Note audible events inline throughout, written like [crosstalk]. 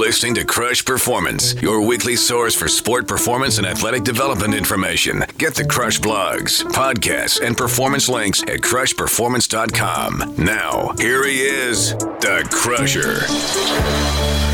listening to Krush Performance, your weekly source for sport performance and athletic development information. Get the Krush blogs, podcasts, and performance links at krushperformance.com. Now, here he is, the Krusher.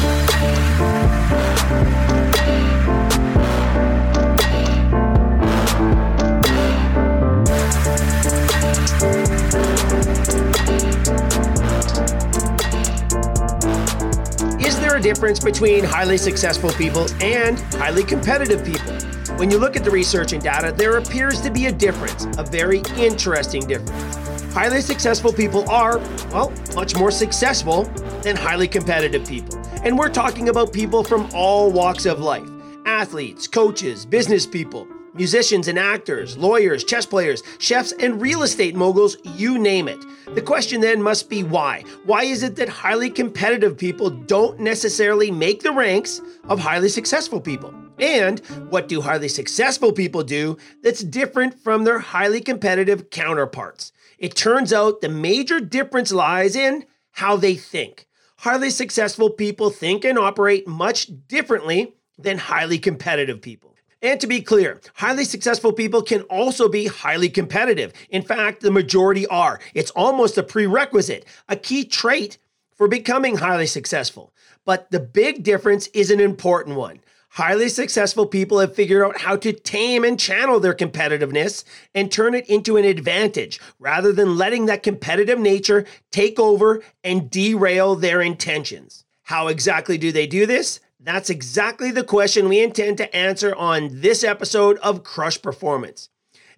Difference between highly successful people and highly competitive people. When you look at the research and data, there appears to be a difference, a very interesting difference. Highly successful people are, well, much more successful than highly competitive people. And we're talking about people from all walks of life athletes, coaches, business people, musicians and actors, lawyers, chess players, chefs, and real estate moguls, you name it. The question then must be why? Why is it that highly competitive people don't necessarily make the ranks of highly successful people? And what do highly successful people do that's different from their highly competitive counterparts? It turns out the major difference lies in how they think. Highly successful people think and operate much differently than highly competitive people. And to be clear, highly successful people can also be highly competitive. In fact, the majority are. It's almost a prerequisite, a key trait for becoming highly successful. But the big difference is an important one. Highly successful people have figured out how to tame and channel their competitiveness and turn it into an advantage rather than letting that competitive nature take over and derail their intentions. How exactly do they do this? That's exactly the question we intend to answer on this episode of Krush Performance.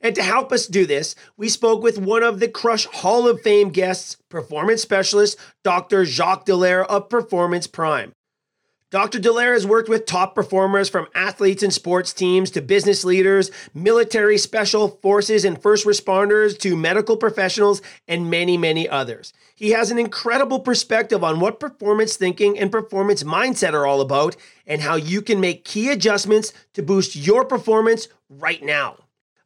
And to help us do this, we spoke with one of the Krush Hall of Fame guests, performance specialist Dr. Jacques Dallaire of Performance Prime. Dr. Dallaire has worked with top performers from athletes and sports teams to business leaders, military special forces and first responders to medical professionals, and many, many others. He has an incredible perspective on what performance thinking and performance mindset are all about and how you can make key adjustments to boost your performance right now.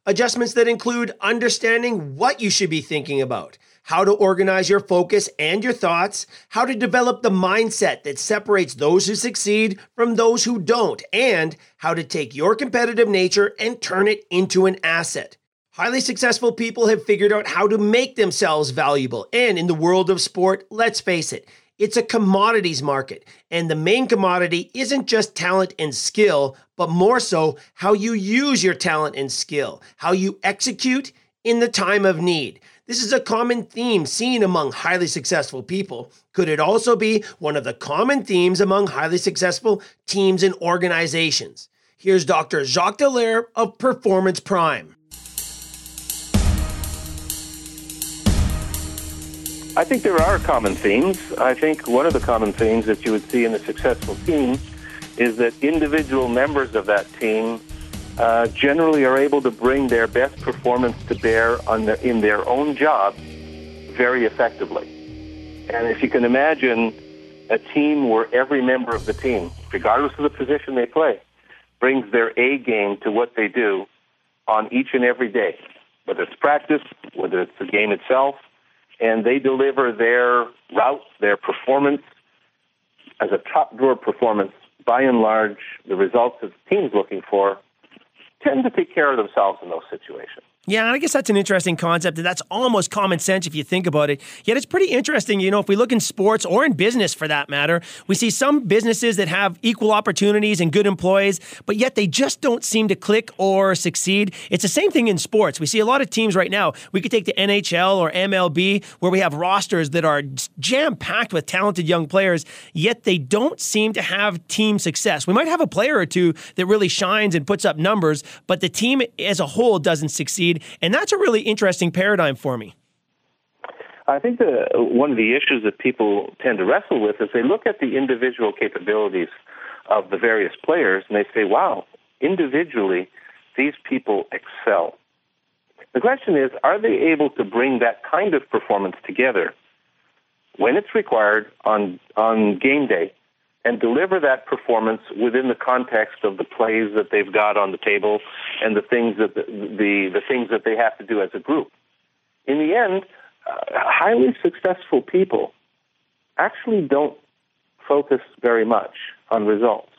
Adjustments that include understanding what you should be thinking about how to organize your focus and your thoughts, how to develop the mindset that separates those who succeed from those who don't, and how to take your competitive nature and turn it into an asset. Highly successful people have figured out how to make themselves valuable. And in the world of sport, let's face it, it's a commodities market. And the main commodity isn't just talent and skill, but more so how you use your talent and skill, how you execute in the time of need. This is a common theme seen among highly successful people. Could it also be one of the common themes among highly successful teams and organizations? Here's Dr. Jacques Dallaire of Performance Prime. I think there are common themes. I think one of the common themes that you would see in a successful team is that individual members of that team uh, generally are able to bring their best performance to bear their, in their own job very effectively. And if you can imagine a team where every member of the team, regardless of the position they play, brings their A game to what they do on each and every day, whether it's practice, whether it's the game itself, and they deliver their route, their performance as a top drawer performance, by and large, the results that the team's looking for tend to take care of themselves in those situations. Yeah, and I guess that's an interesting concept. And that's almost common sense if you think about it. Yet it's pretty interesting, you know, if we look in sports or in business for that matter, we see some businesses that have equal opportunities and good employees, but yet they just don't seem to click or succeed. It's the same thing in sports. We see a lot of teams right now. We could take the NHL or MLB where we have rosters that are jam packed with talented young players, yet they don't seem to have team success. We might have a player or two that really shines and puts up numbers, but the team as a whole doesn't succeed and that's a really interesting paradigm for me. I think the, uh, one of the issues that people tend to wrestle with is they look at the individual capabilities of the various players and they say, wow, individually, these people excel. The question is, are they able to bring that kind of performance together when it's required on, on game day and deliver that performance within the context of the plays that they've got on the table and the things that the, the, the things that they have to do as a group. In the end, uh, highly successful people actually don't focus very much on results.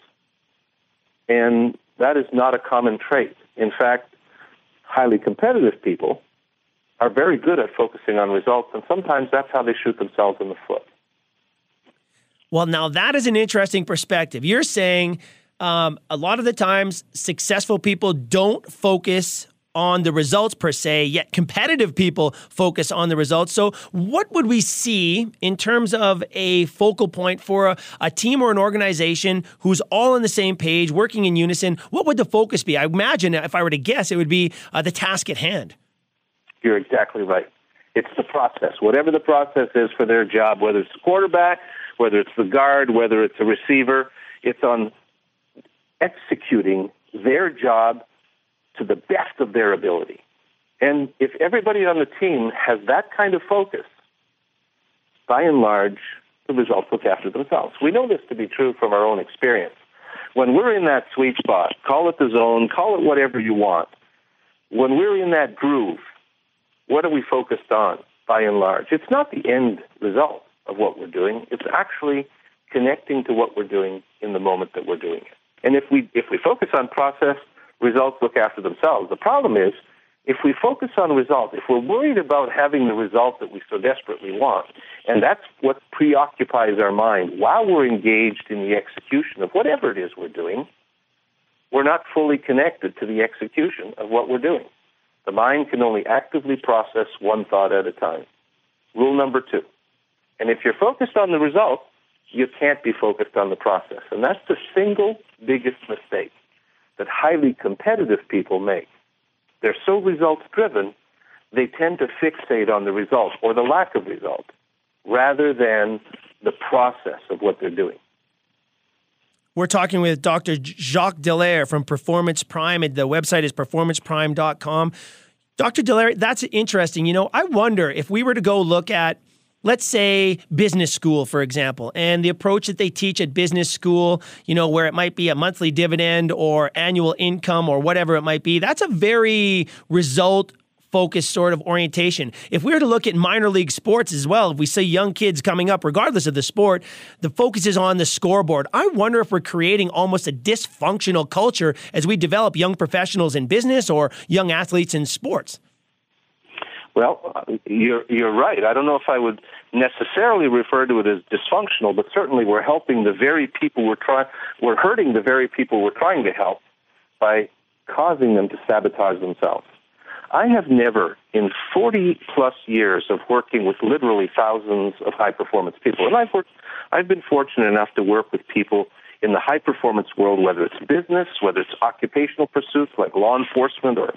And that is not a common trait. In fact, highly competitive people are very good at focusing on results, and sometimes that's how they shoot themselves in the foot. Well, now that is an interesting perspective. You're saying um, a lot of the times successful people don't focus on the results per se, yet competitive people focus on the results. So, what would we see in terms of a focal point for a, a, team or an organization who's all on the same page, working in unison? What would the focus be? I imagine, if I were to guess, it would be uh, the task at hand. You're exactly right. It's the process. Whatever the process is for their job, whether it's the quarterback, whether it's the guard, whether it's a receiver, it's on executing their job to the best of their ability. And if everybody on the team has that kind of focus, by and large, the results look after themselves. We know this to be true from our own experience. When we're in that sweet spot, call it the zone, call it whatever you want, when we're in that groove, what are we focused on by and large? It's not the end result of what we're doing. It's actually connecting to what we're doing in the moment that we're doing it. And if we if we focus on process, results look after themselves. The problem is if we focus on results, if we're worried about having the result that we so desperately want, and that's what preoccupies our mind while we're engaged in the execution of whatever it is we're doing, we're not fully connected to the execution of what we're doing. The mind can only actively process one thought at a time. Rule number two. And if you're focused on the result, you can't be focused on the process. And that's the single biggest mistake that highly competitive people make. They're so results driven, they tend to fixate on the result or the lack of result rather than the process of what they're doing. We're talking with Dr. Jacques Dallaire from Performance Prime. and The website is performanceprime.com. Dr. Dallaire, that's interesting. You know, I wonder if we were to go look at let's say business school for example and the approach that they teach at business school you know where it might be a monthly dividend or annual income or whatever it might be that's a very result focused sort of orientation. If we were to look at minor league sports as well, if we see young kids coming up, regardless of the sport, the focus is on the scoreboard. I wonder if we're creating almost a dysfunctional culture as we develop young professionals in business or young athletes in sports. Well, you're you're right. I don't know if I would necessarily refer to it as dysfunctional, but certainly we're helping the very people we're trying we're hurting the very people we're trying to help by causing them to sabotage themselves. I have never, in 40 plus years of working with literally thousands of high performance people, and I've worked, I've been fortunate enough to work with people in the high performance world, whether it's business, whether it's occupational pursuits like law enforcement or,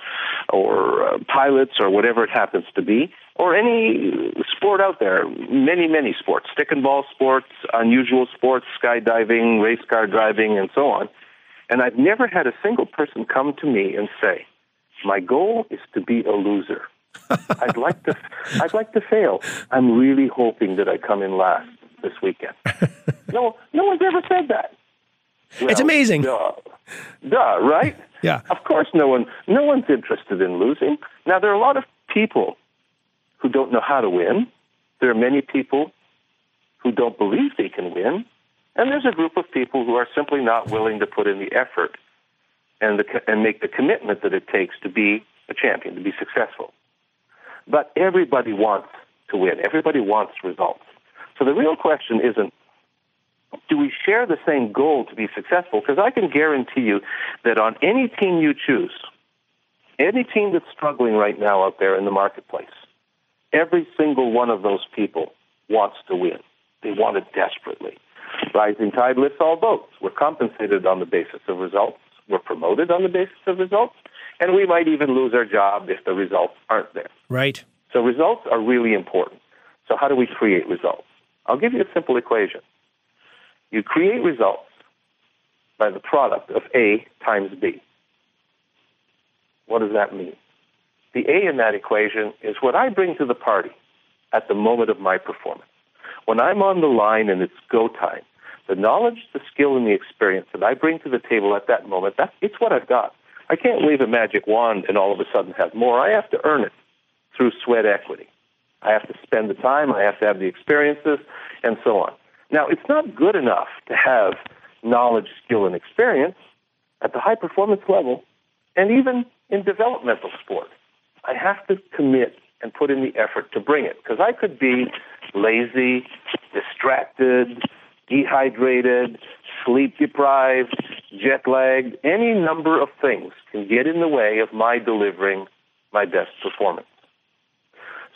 or uh, pilots or whatever it happens to be, or any sport out there, many, many sports, stick and ball sports, unusual sports, skydiving, race car driving, and so on. And I've never had a single person come to me and say, my goal is to be a loser. [laughs] I'd like to I'd like to fail. I'm really hoping that I come in last this weekend. [laughs] No no one's ever said that. Well, it's amazing. Duh. Duh, right? yeah. Of course no one no one's interested in losing. Now there are a lot of people who don't know how to win. There are many people who don't believe they can win. And there's a group of people who are simply not willing to put in the effort and, the, and make the commitment that it takes to be a champion, to be successful. But everybody wants to win. Everybody wants results. So the real question isn't, do we share the same goal to be successful? Because I can guarantee you that on any team you choose, any team that's struggling right now out there in the marketplace, every single one of those people wants to win. They want it desperately. Rising tide lifts all boats. We're compensated on the basis of results. We're promoted on the basis of results. And we might even lose our job if the results aren't there. Right. So results are really important. So how do we create results? I'll give you a simple equation. You create results by the product of A times B. What does that mean? The A in that equation is what I bring to the party at the moment of my performance. When I'm on the line and it's go time, the knowledge, the skill, and the experience that I bring to the table at that moment, that's, it's what I've got. I can't wave a magic wand and all of a sudden have more. I have to earn it through sweat equity. I have to spend the time, I have to have the experiences, and so on. Now, it's not good enough to have knowledge, skill, and experience at the high performance level and even in developmental sport. I have to commit and put in the effort to bring it because I could be lazy, distracted, dehydrated, sleep deprived, jet lagged. Any number of things can get in the way of my delivering my best performance.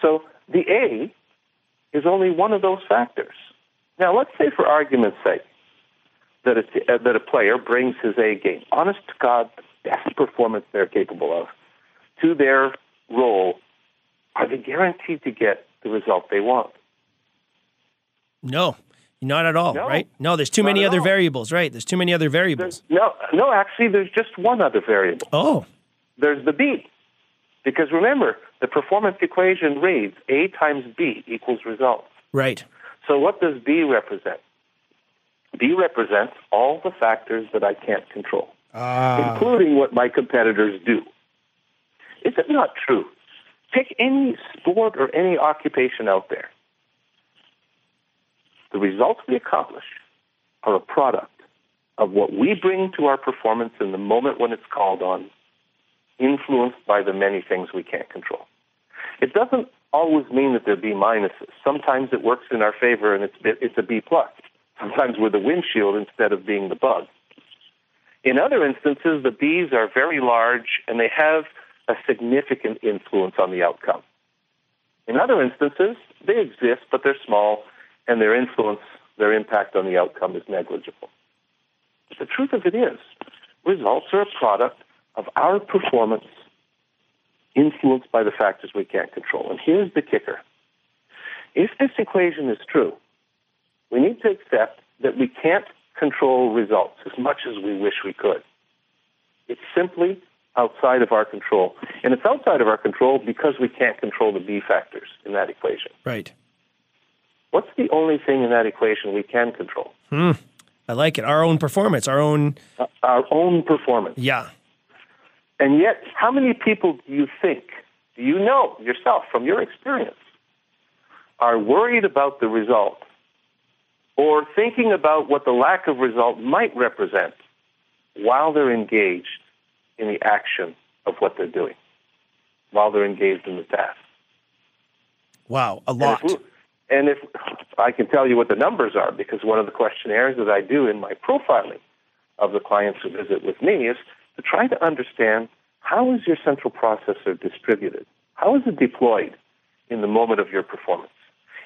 So the A is only one of those factors. Now, let's say, for argument's sake, that a, uh, that a player brings his A game, honest to God, the best performance they're capable of, to their role. Are they guaranteed to get the result they want? No, not at all, no, right? No, there's too many other all. variables, right? There's too many other variables. There's, no, no, actually, there's just one other variable. Oh. There's the B. Because remember, the performance equation reads A times B equals results. Right. So what does B represent? B represents all the factors that I can't control, ah. including what my competitors do. Is it not true? Pick any sport or any occupation out there. The results we accomplish are a product of what we bring to our performance in the moment when it's called on, influenced by the many things we can't control. It doesn't always mean that there be minuses. Sometimes it works in our favor and it's, it's a B plus. Sometimes we're the windshield instead of being the bug. In other instances, the Bs are very large and they have a significant influence on the outcome. In other instances, they exist, but they're small and their influence, their impact on the outcome is negligible. But the truth of it is, results are a product of our performance influenced by the factors we can't control. And here's the kicker. If this equation is true, we need to accept that we can't control results as much as we wish we could. It's simply outside of our control. And it's outside of our control because we can't control the B factors in that equation. Right. What's the only thing in that equation we can control? Hmm. I like it. Our own performance, our own. Uh, our own performance. Yeah. And yet, how many people do you think, do you know yourself from your experience, are worried about the result or thinking about what the lack of result might represent while they're engaged in the action of what they're doing, while they're engaged in the task? Wow, a lot. And if, and if I can tell you what the numbers are, because one of the questionnaires that I do in my profiling of the clients who visit with me is to try to understand how is your central processor distributed? How is it deployed in the moment of your performance?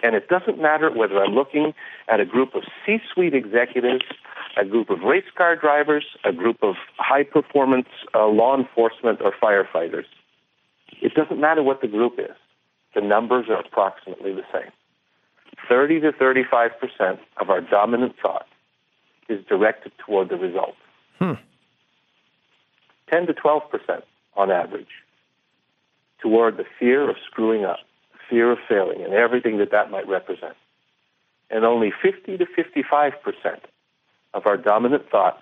And it doesn't matter whether I'm looking at a group of C suite executives, a group of race car drivers, a group of high performance uh, law enforcement or firefighters. It doesn't matter what the group is. The numbers are approximately the same. 30 to 35 percent of our dominant thought is directed toward the result. Hmm. 10 to 12 percent on average toward the fear of screwing up, fear of failing, and everything that that might represent. And only 50 to 55 percent of our dominant thought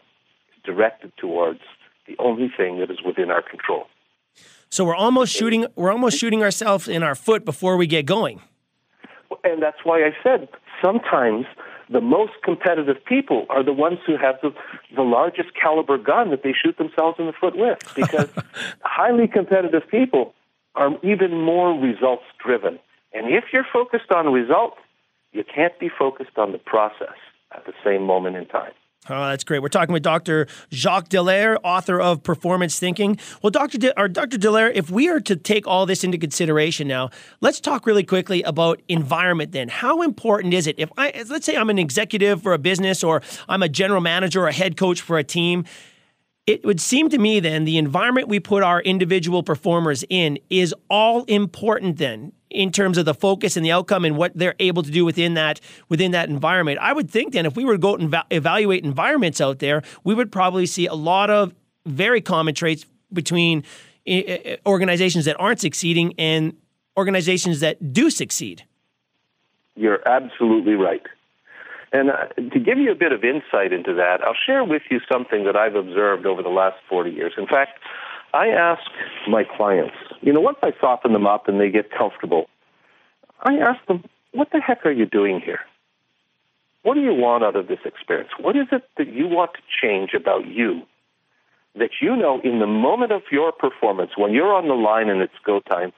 is directed towards the only thing that is within our control. So we're almost shooting we're almost shooting ourselves in our foot before we get going. And that's why I said sometimes the most competitive people are the ones who have the, the largest caliber gun that they shoot themselves in the foot with because [laughs] highly competitive people are even more results driven. And if you're focused on results, you can't be focused on the process at the same moment in time. Oh, that's great. We're talking with Dr. Jacques Dallaire, author of Performance Thinking. Well, Dr. De- or Dr. Dallaire, if we are to take all this into consideration now, let's talk really quickly about environment then. How important is it if I let's say I'm an executive for a business or I'm a general manager or a head coach for a team, it would seem to me then the environment we put our individual performers in is all important then in terms of the focus and the outcome and what they're able to do within that within that environment. I would think then if we were to go and va- evaluate environments out there, we would probably see a lot of very common traits between uh, organizations that aren't succeeding and organizations that do succeed. You're absolutely right. And uh, to give you a bit of insight into that, I'll share with you something that I've observed over the last 40 years. In fact, I ask my clients, you know, once I soften them up and they get comfortable, I ask them, what the heck are you doing here? What do you want out of this experience? What is it that you want to change about you that you know in the moment of your performance, when you're on the line and it's go time,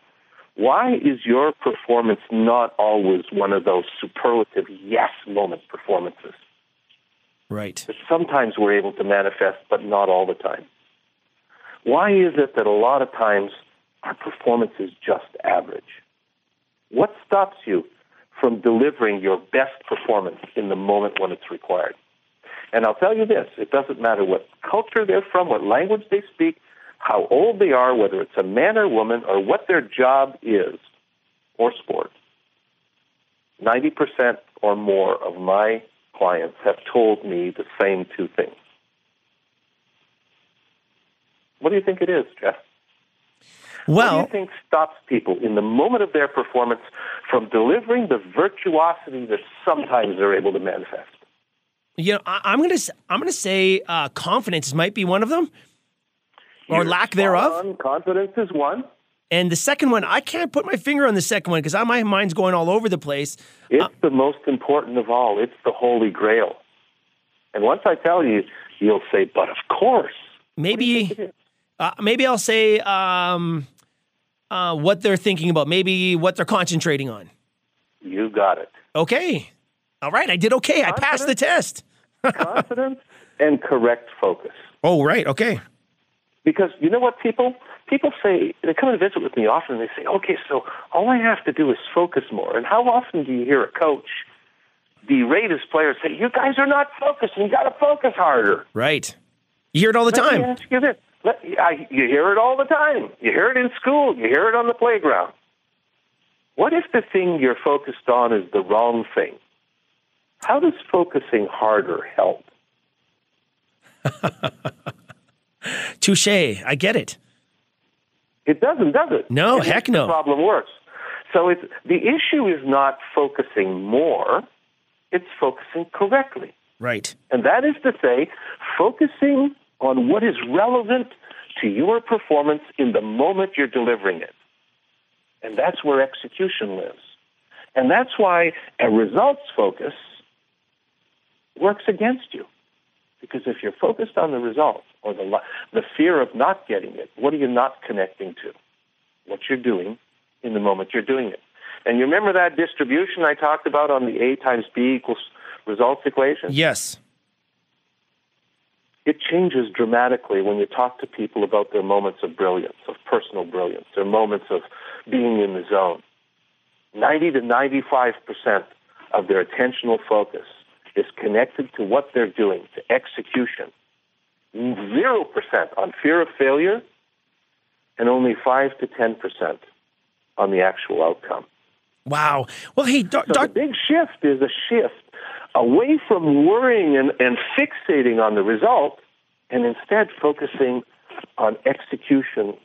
why is your performance not always one of those superlative yes moment performances? Right. That sometimes we're able to manifest, but not all the time. Why is it that a lot of times our performance is just average? What stops you from delivering your best performance in the moment when it's required? And I'll tell you this it doesn't matter what culture they're from, what language they speak, how old they are, whether it's a man or woman, or what their job is or sport. 90% or more of my clients have told me the same two things. What do you think it is, Jeff? Well, what do you think stops people in the moment of their performance from delivering the virtuosity that sometimes they're able to manifest? You know, I, am gonna I'm gonna say uh, confidence might be one of them, or You're lack thereof. on. Confidence is one. And the second one, I can't put my finger on the second one because my mind's going all over the place. It's the most important of all. It's the holy grail. And once I tell you, you'll say, "But of course." Maybe, uh, maybe I'll say um, uh, what they're thinking about. Maybe what they're concentrating on. You got it. Okay. All right. I did okay. I passed the test. [laughs] Confidence and correct focus. Oh, right. Okay. Because you know what, people people say they come and visit with me often. and They say, "Okay, so all I have to do is focus more." And how often do you hear a coach berate his players, say, "You guys are not focusing. You got to focus harder." Right. You hear it all the Let me time. ask you this: I, you hear it all the time. You hear it in school. You hear it on the playground. What if the thing you're focused on is the wrong thing? How does focusing harder help? [laughs] Touche. I get it. It doesn't, does it? No, It heck the no. problem worse. So it's the issue is not focusing more; it's focusing correctly, Right. and that is to say, focusing on what is relevant to your performance in the moment you're delivering it, and that's where execution lives, and that's why a results focus works against you. Because if you're focused on the result or the, the fear of not getting it, what are you not connecting to? What you're doing in the moment you're doing it. And you remember that distribution I talked about on the A times B equals results equation? Yes. It changes dramatically when you talk to people about their moments of brilliance, of personal brilliance, their moments of being in the zone. 90 to 95% of their attentional focus is connected to what they're doing, to execution. 0% on fear of failure, and only 5 to 10% on the actual outcome. Wow. Well, hey, doc, So doc, the big shift is a shift away from worrying and, and fixating on the result and instead focusing on execution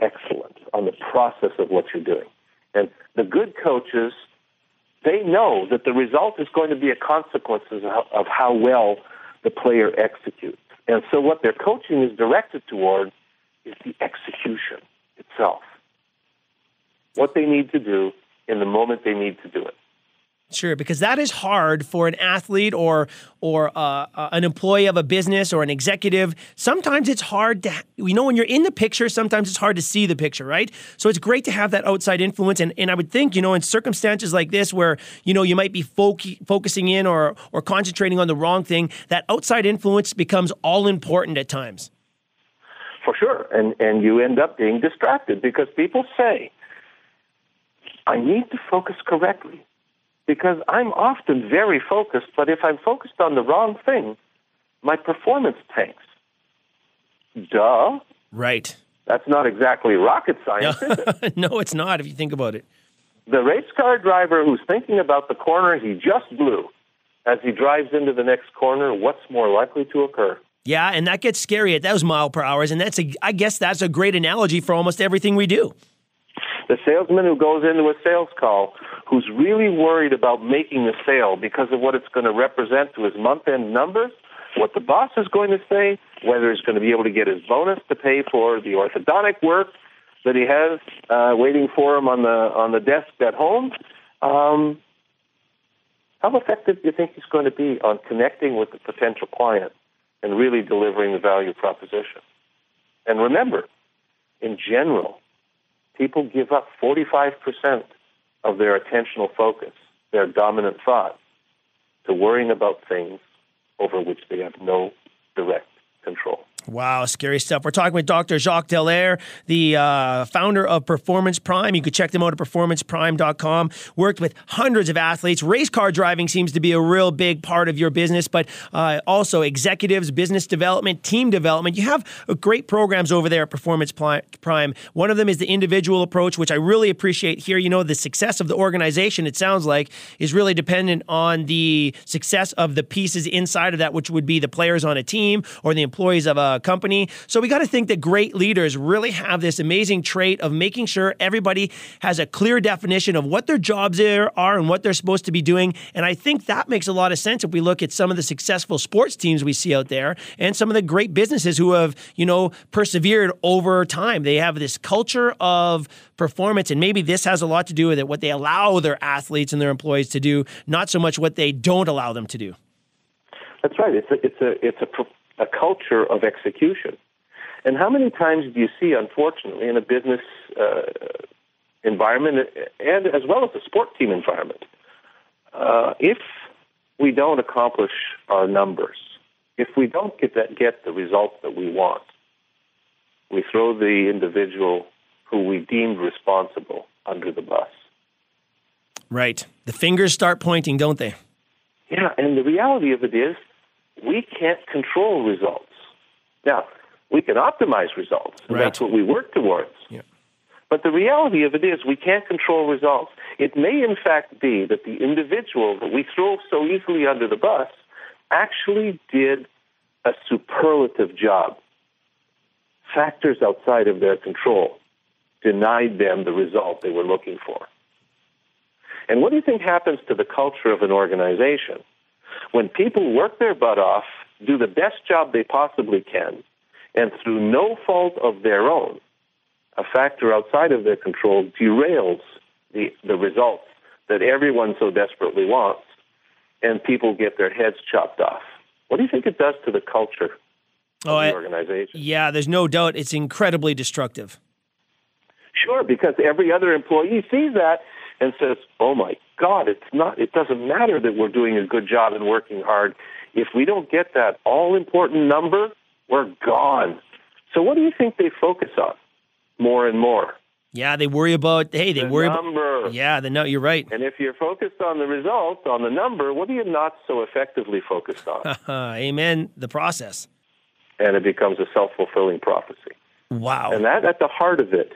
excellence, on the process of what you're doing. And the good coaches, they know that the result is going to be a consequence of how, of how well the player executes. And so what their coaching is directed toward is the execution itself. What they need to do in the moment they need to do it. Sure, because that is hard for an athlete or or uh, uh, an employee of a business or an executive. Sometimes it's hard to you know when you're in the picture. Sometimes it's hard to see the picture, right? So it's great to have that outside influence, and, and I would think you know in circumstances like this where you know you might be foc- focusing in or or concentrating on the wrong thing, that outside influence becomes all important at times. For sure. And and you end up being distracted because people say, I need to focus correctly. Because I'm often very focused, but if I'm focused on the wrong thing, my performance tanks. Duh. Right. That's not exactly rocket science, is it? [laughs] no, it's not if you think about it. The race car driver who's thinking about the corner he just blew as he drives into the next corner, what's more likely to occur? Yeah, and that gets scary at those mile per hours, and that's a I guess that's a great analogy for almost everything we do. The salesman who goes into a sales call who's really worried about making the sale because of what it's going to represent to his month end numbers, what the boss is going to say, whether he's going to be able to get his bonus to pay for the orthodontic work that he has uh, waiting for him on the on the desk at home. Um, how effective do you think he's going to be on connecting with the potential client and really delivering the value proposition? And remember, in general, people give up 45% of their attentional focus, their dominant thought, to worrying about things over which they have no direct control. Wow, scary stuff. We're talking with Dr. Jacques Dallaire, the uh, founder of Performance Prime. You can check them out at performanceprime.com. Worked with hundreds of athletes. Race car driving seems to be a real big part of your business, but uh, also executives, business development, team development. You have uh, great programs over there at Performance Prime. One of them is the individual approach, which I really appreciate here. You know, the success of the organization, it sounds like, is really dependent on the success of the pieces inside of that, which would be the players on a team or the employees of a company. So we got to think that great leaders really have this amazing trait of making sure everybody has a clear definition of what their jobs are and what they're supposed to be doing. And I think that makes a lot of sense if we look at some of the successful sports teams we see out there and some of the great businesses who have, you know, persevered over time. They have this culture of performance and maybe this has a lot to do with it what they allow their athletes and their employees to do, not so much what they don't allow them to do. That's right. It's a it's a it's a a culture of execution. And how many times do you see, unfortunately, in a business uh, environment and as well as a sport team environment, uh, if we don't accomplish our numbers, if we don't get that get the results that we want, we throw the individual who we deemed responsible under the bus. Right. The fingers start pointing, don't they? Yeah, and the reality of it is we can't control results. Now, we can optimize results, and right. that's what we work towards. Yeah. But the reality of it is we can't control results. It may, in fact, be that the individual that we throw so easily under the bus actually did a superlative job. Factors outside of their control denied them the result they were looking for. And what do you think happens to the culture of an organization when people work their butt off, do the best job they possibly can, and through no fault of their own, a factor outside of their control derails the, the results that everyone so desperately wants, and people get their heads chopped off. What do you think it does to the culture oh, of the organization? yeah, there's no doubt it's incredibly destructive. Sure, because every other employee sees that and says, "Oh my God, it's not. It doesn't matter that we're doing a good job and working hard. If we don't get that all important number, we're gone." So, what do you think they focus on more and more? Yeah, they worry about. Hey, they the worry number. about. Yeah, the no. You're right. And if you're focused on the result, on the number, what are you not so effectively focused on? [laughs] Amen. The process. And it becomes a self fulfilling prophecy. Wow. And that, at the heart of it,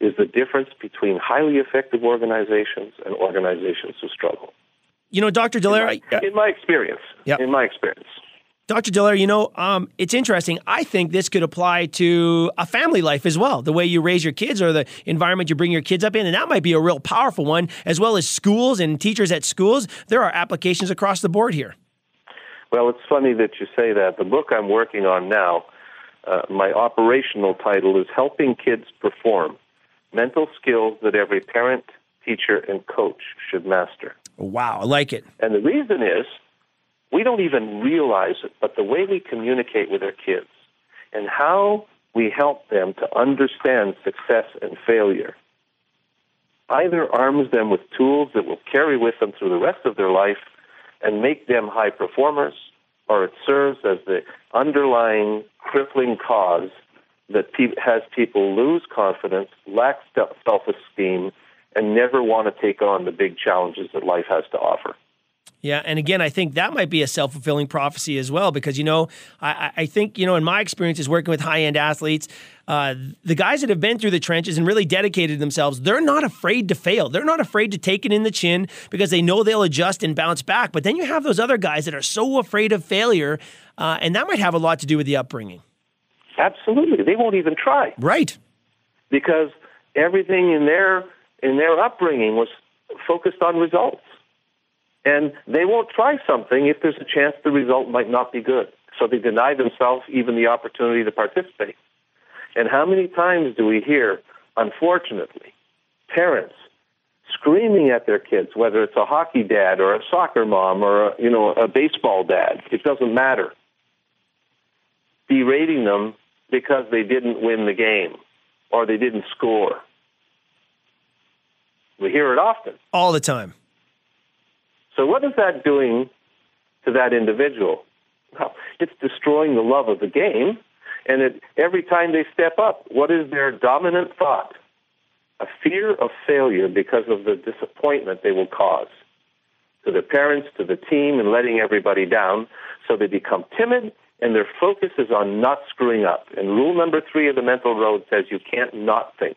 is the difference between highly effective organizations and organizations who struggle. You know, Dr. Dallaire, in my, in my experience, yep. in my experience. Dr. Dallaire, you know, um, it's interesting. I think this could apply to a family life as well, the way you raise your kids or the environment you bring your kids up in. And that might be a real powerful one, as well as schools and teachers at schools. There are applications across the board here. Well, it's funny that you say that. The book I'm working on now, uh, my operational title is Helping Kids Perform mental skills that every parent, teacher, and coach should master. Wow, I like it. And the reason is we don't even realize it, but the way we communicate with our kids and how we help them to understand success and failure either arms them with tools that will carry with them through the rest of their life and make them high performers, or it serves as the underlying crippling cause that pe- has people lose confidence, lack self esteem, and never want to take on the big challenges that life has to offer. Yeah, and again, I think that might be a self fulfilling prophecy as well, because you know, I, I think you know, in my experiences working with high end athletes, uh, the guys that have been through the trenches and really dedicated themselves, they're not afraid to fail. They're not afraid to take it in the chin because they know they'll adjust and bounce back. But then you have those other guys that are so afraid of failure, uh, and that might have a lot to do with the upbringing. Absolutely, they won't even try. Right. Because everything in their in their upbringing was focused on results, and they won't try something if there's a chance the result might not be good. So they deny themselves even the opportunity to participate. And how many times do we hear, unfortunately, parents screaming at their kids, whether it's a hockey dad or a soccer mom or a, you know a baseball dad. It doesn't matter. Berating them because they didn't win the game or they didn't score. We hear it often. All the time. So what is that doing to that individual? Well, it's destroying the love of the game. And it, every time they step up, what is their dominant thought? A fear of failure because of the disappointment they will cause to the parents, to the team, and letting everybody down. So they become timid and their focus is on not screwing up. And rule number three of the mental road says you can't not think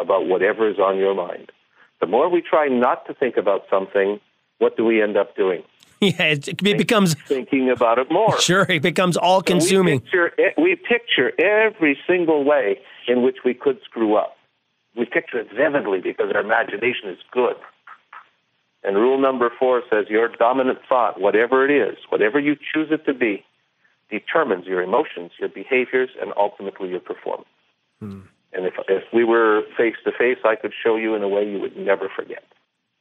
about whatever is on your mind. The more we try not to think about something, what do we end up doing? [laughs] Yeah, it, becomes thinking about it more. [laughs] Sure, it becomes all consuming. So we, picture, we picture every single way in which we could screw up. We picture it vividly because our imagination is good. And rule number four says your dominant thought, whatever it is, whatever you choose it to be, determines your emotions, your behaviors, and ultimately your performance. Hmm. And if, if we were face to face, I could show you in a way you would never forget.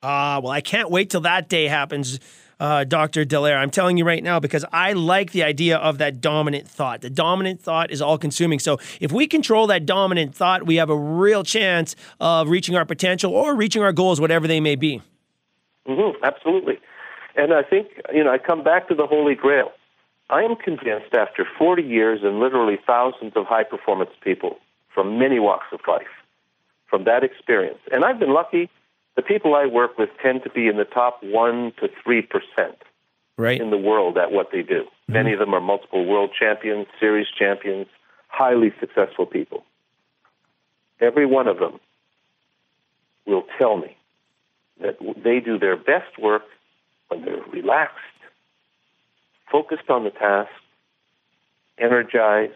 Ah, uh, well, I can't wait till that day happens, uh, Dr. Dallaire. I'm telling you right now because I like the idea of that dominant thought. The dominant thought is all consuming. So if we control that dominant thought, we have a real chance of reaching our potential or reaching our goals, whatever they may be. Mm-hmm, absolutely. And I think, you know, I come back to the Holy Grail. I am convinced after 40 years and literally thousands of high performance people from many walks of life, from that experience, and I've been lucky, the people I work with tend to be in the top 1 to 3% right. in the world at what they do. Mm-hmm. Many of them are multiple world champions, series champions, highly successful people. Every one of them will tell me that they do their best work when they're relaxed focused on the task, energized,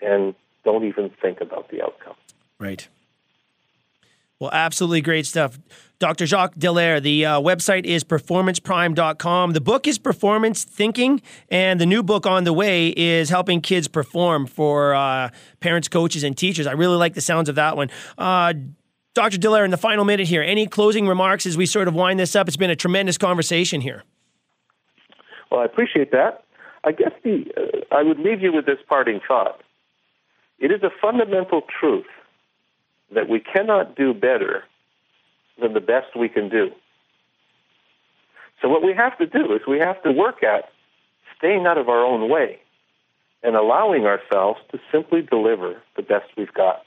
and don't even think about the outcome. Right. Well, absolutely great stuff. Dr. Jacques Dallaire, the uh, website is performanceprime.com. The book is Performance Thinking, and the new book on the way is Helping Kids Perform for uh, parents, coaches, and teachers. I really like the sounds of that one. Uh, Dr. Dallaire, in the final minute here, any closing remarks as we sort of wind this up? It's been a tremendous conversation here. Well, I appreciate that. I guess the uh, I would leave you with this parting thought. It is a fundamental truth that we cannot do better than the best we can do. So what we have to do is we have to work at staying out of our own way and allowing ourselves to simply deliver the best we've got.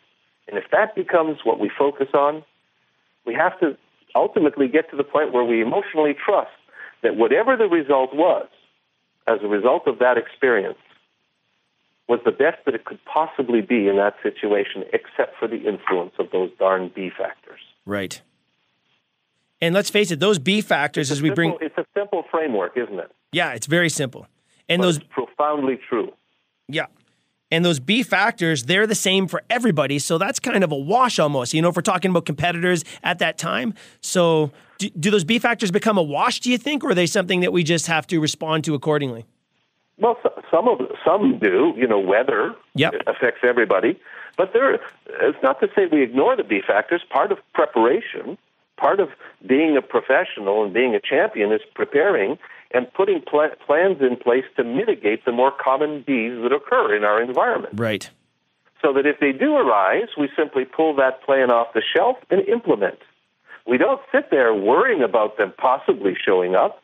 And if that becomes what we focus on, we have to ultimately get to the point where we emotionally trust that whatever the result was, as a result of that experience was the best that it could possibly be in that situation, except for the influence of those darn B factors. Right. And let's face it, those B factors, as we simple, bring. It's a simple framework, isn't it? Yeah, it's very simple. And but those. profoundly true. Yeah. And those B factors, they're the same for everybody. So that's kind of a wash almost, you know, if we're talking about competitors at that time. So do, do those B factors become a wash, do you think, or are they something that we just have to respond to accordingly? Well, some of some do. You know, weather yep. affects everybody, but there. It's not to say we ignore the B factors. Part of preparation, part of being a professional and being a champion, is preparing and putting pl- plans in place to mitigate the more common Bs that occur in our environment. Right. So that if they do arise, we simply pull that plan off the shelf and implement. We don't sit there worrying about them possibly showing up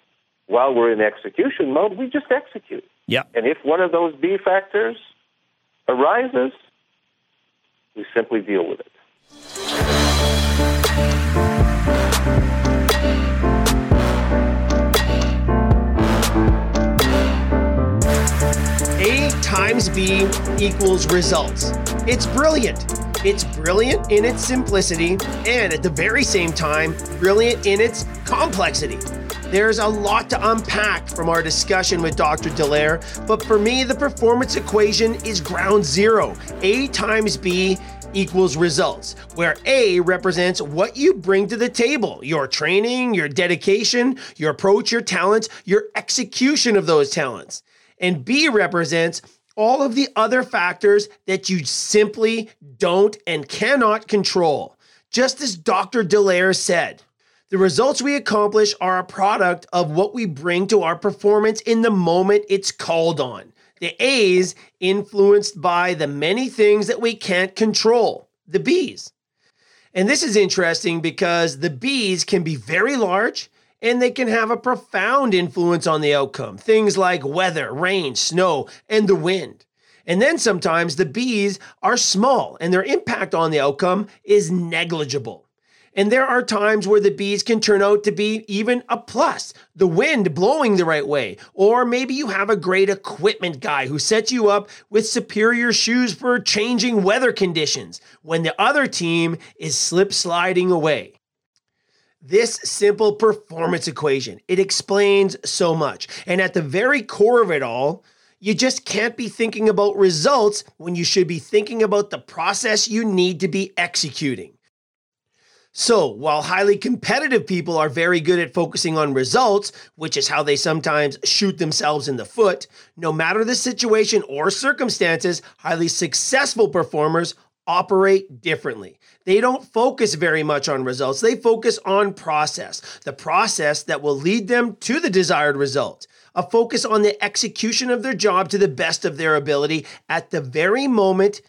while we're in execution mode. We just execute. Yeah. And if one of those B factors arises, we simply deal with it. Times B equals results. It's brilliant. It's brilliant in its simplicity and at the very same time, brilliant in its complexity. There's a lot to unpack from our discussion with Dr. Dallaire, but for me, the performance equation is ground zero. A times B equals results, where A represents what you bring to the table your training, your dedication, your approach, your talents, your execution of those talents. And B represents all of the other factors that you simply don't and cannot control. Just as Dr. Dallaire said, the results we accomplish are a product of what we bring to our performance in the moment it's called on. The A's influenced by the many things that we can't control, the B's. And this is interesting because the B's can be very large and they can have a profound influence on the outcome. Things like weather, rain, snow, and the wind. And then sometimes the bees are small and their impact on the outcome is negligible. And there are times where the bees can turn out to be even a plus, the wind blowing the right way. Or maybe you have a great equipment guy who sets you up with superior shoes for changing weather conditions when the other team is slip sliding away. This simple performance equation, it explains so much. And at the very core of it all, you just can't be thinking about results when you should be thinking about the process you need to be executing. So, while highly competitive people are very good at focusing on results, which is how they sometimes shoot themselves in the foot, no matter the situation or circumstances, highly successful performers operate differently. They don't focus very much on results, they focus on process, the process that will lead them to the desired result. A focus on the execution of their job to the best of their ability at the very moment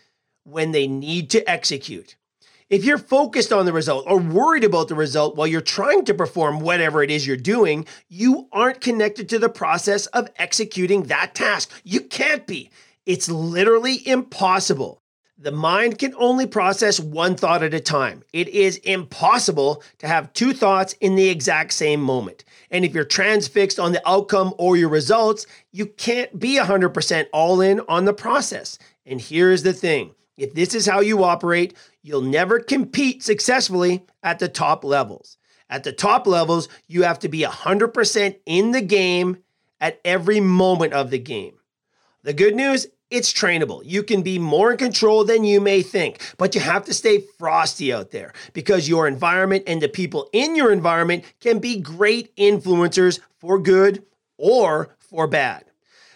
when they need to execute. If you're focused on the result or worried about the result while you're trying to perform whatever it is you're doing, you aren't connected to the process of executing that task. You can't be. It's literally impossible. The mind can only process one thought at a time. It is impossible to have two thoughts in the exact same moment. And if you're transfixed on the outcome or your results, you can't be 100% all in on the process. And here's the thing if this is how you operate, you'll never compete successfully at the top levels. At the top levels, you have to be 100% in the game at every moment of the game. The good news, it's trainable. You can be more in control than you may think, but you have to stay frosty out there because your environment and the people in your environment can be great influencers for good or for bad.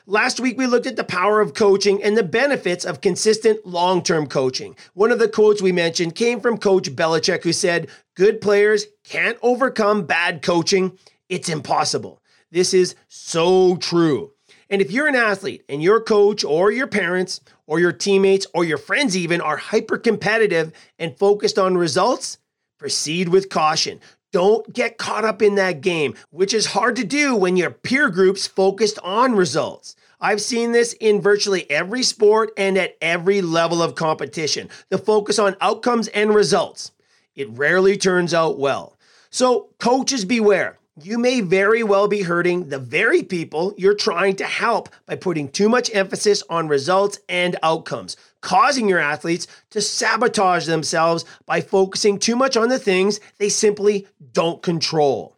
Last week, we looked at the power of coaching and the benefits of consistent long term coaching. One of the quotes we mentioned came from Coach Belichick, who said, Good players can't overcome bad coaching. It's impossible. This is so true. And if you're an athlete and your coach or your parents or your teammates or your friends even are hyper competitive and focused on results, proceed with caution. Don't get caught up in that game, which is hard to do when your peer group's focused on results. I've seen this in virtually every sport and at every level of competition. The focus on outcomes and results. It rarely turns out well. So, coaches beware. You may very well be hurting the very people you're trying to help by putting too much emphasis on results and outcomes, causing your athletes to sabotage themselves by focusing too much on the things they simply don't control.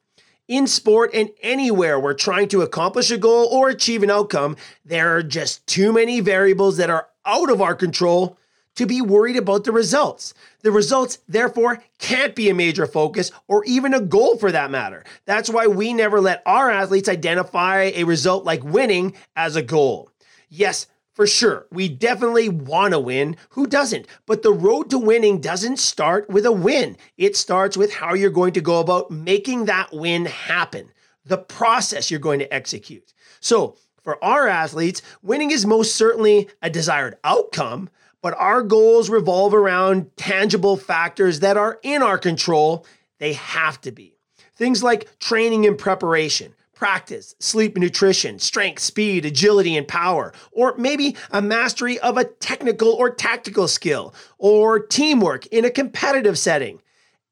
In sport and anywhere we're trying to accomplish a goal or achieve an outcome, there are just too many variables that are out of our control to be worried about the results. The results, therefore, can't be a major focus or even a goal for that matter. That's why we never let our athletes identify a result like winning as a goal. Yes, for sure, we definitely want to win. Who doesn't? But the road to winning doesn't start with a win. It starts with how you're going to go about making that win happen, the process you're going to execute. So, for our athletes, winning is most certainly a desired outcome, but our goals revolve around tangible factors that are in our control. They have to be. Things like training and preparation, practice, sleep nutrition, strength, speed, agility, and power, or maybe a mastery of a technical or tactical skill, or teamwork in a competitive setting.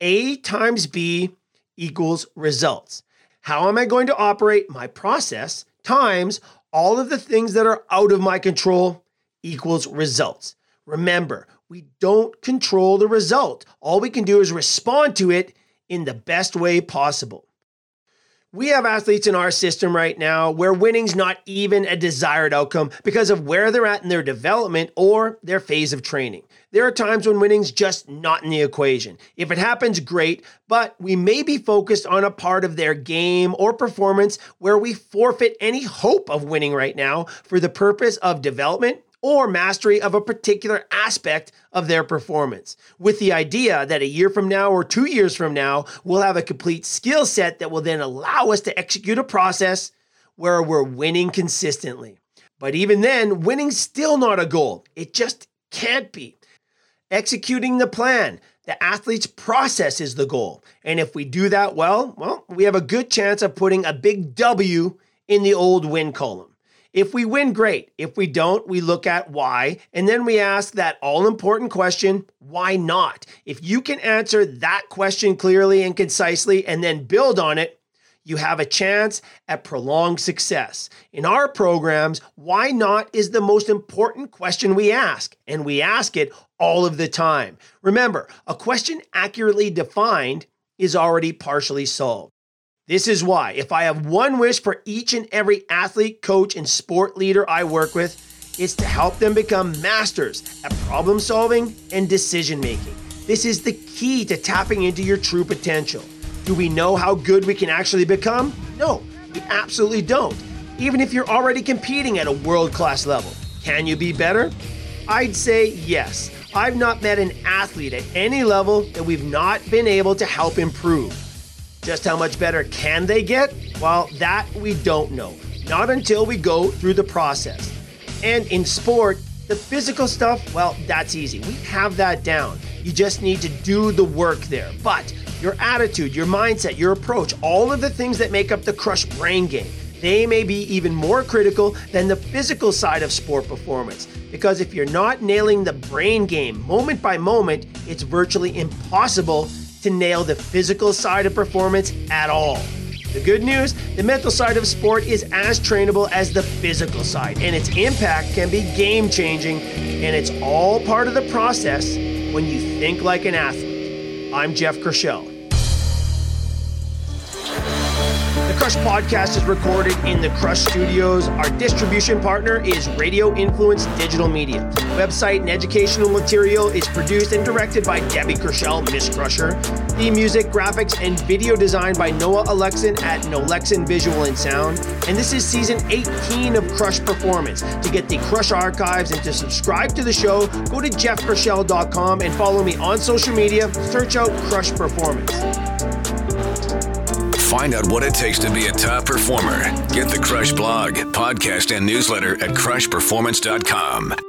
A times B equals results. How am I going to operate my process times all of the things that are out of my control equals results? Remember, we don't control the result. All we can do is respond to it in the best way possible. We have athletes in our system right now where winning's not even a desired outcome because of where they're at in their development or their phase of training. There are times when winning's just not in the equation. If it happens, great, but we may be focused on a part of their game or performance where we forfeit any hope of winning right now for the purpose of development or mastery of a particular aspect of their performance, with the idea that a year from now or two years from now, we'll have a complete skill set that will then allow us to execute a process where we're winning consistently. But even then, winning's still not a goal. It just can't be. Executing the plan, the athlete's process is the goal. And if we do that well, well, we have a good chance of putting a big W in the old win column. If we win, great. If we don't, we look at why, and then we ask that all important question why not? If you can answer that question clearly and concisely and then build on it, you have a chance at prolonged success. In our programs, why not is the most important question we ask, and we ask it all of the time. Remember, a question accurately defined is already partially solved. This is why, if I have one wish for each and every athlete, coach, and sport leader I work with, it's to help them become masters at problem solving and decision making. This is the key to tapping into your true potential. Do we know how good we can actually become? No, we absolutely don't. Even if you're already competing at a world class level, can you be better? I'd say yes. I've not met an athlete at any level that we've not been able to help improve. Just how much better can they get? Well, that we don't know. Not until we go through the process. And in sport, the physical stuff, well, that's easy. We have that down. You just need to do the work there. But your attitude, your mindset, your approach, all of the things that make up the Krush brain game, they may be even more critical than the physical side of sport performance. Because if you're not nailing the brain game moment by moment, it's virtually impossible to nail the physical side of performance at all. The good news the mental side of sport is as trainable as the physical side, and its impact can be game changing, and it's all part of the process when you think like an athlete. I'm Jeff Kershell. Krush podcast is recorded in the Krush Studios. Our distribution partner is Radio Influence Digital Media. Website and educational material is produced and directed by Debbie Kershell, Miss Krusher. The music, graphics, and video design by Noah Alexin at Nolexin Visual and Sound. And this is season 18 of Krush Performance. To get the Krush archives and to subscribe to the show, go to jeffkershell.com and follow me on social media. Search out Krush Performance. Find out what it takes to be a top performer. Get the Krush blog, podcast, and newsletter at krushperformance.com.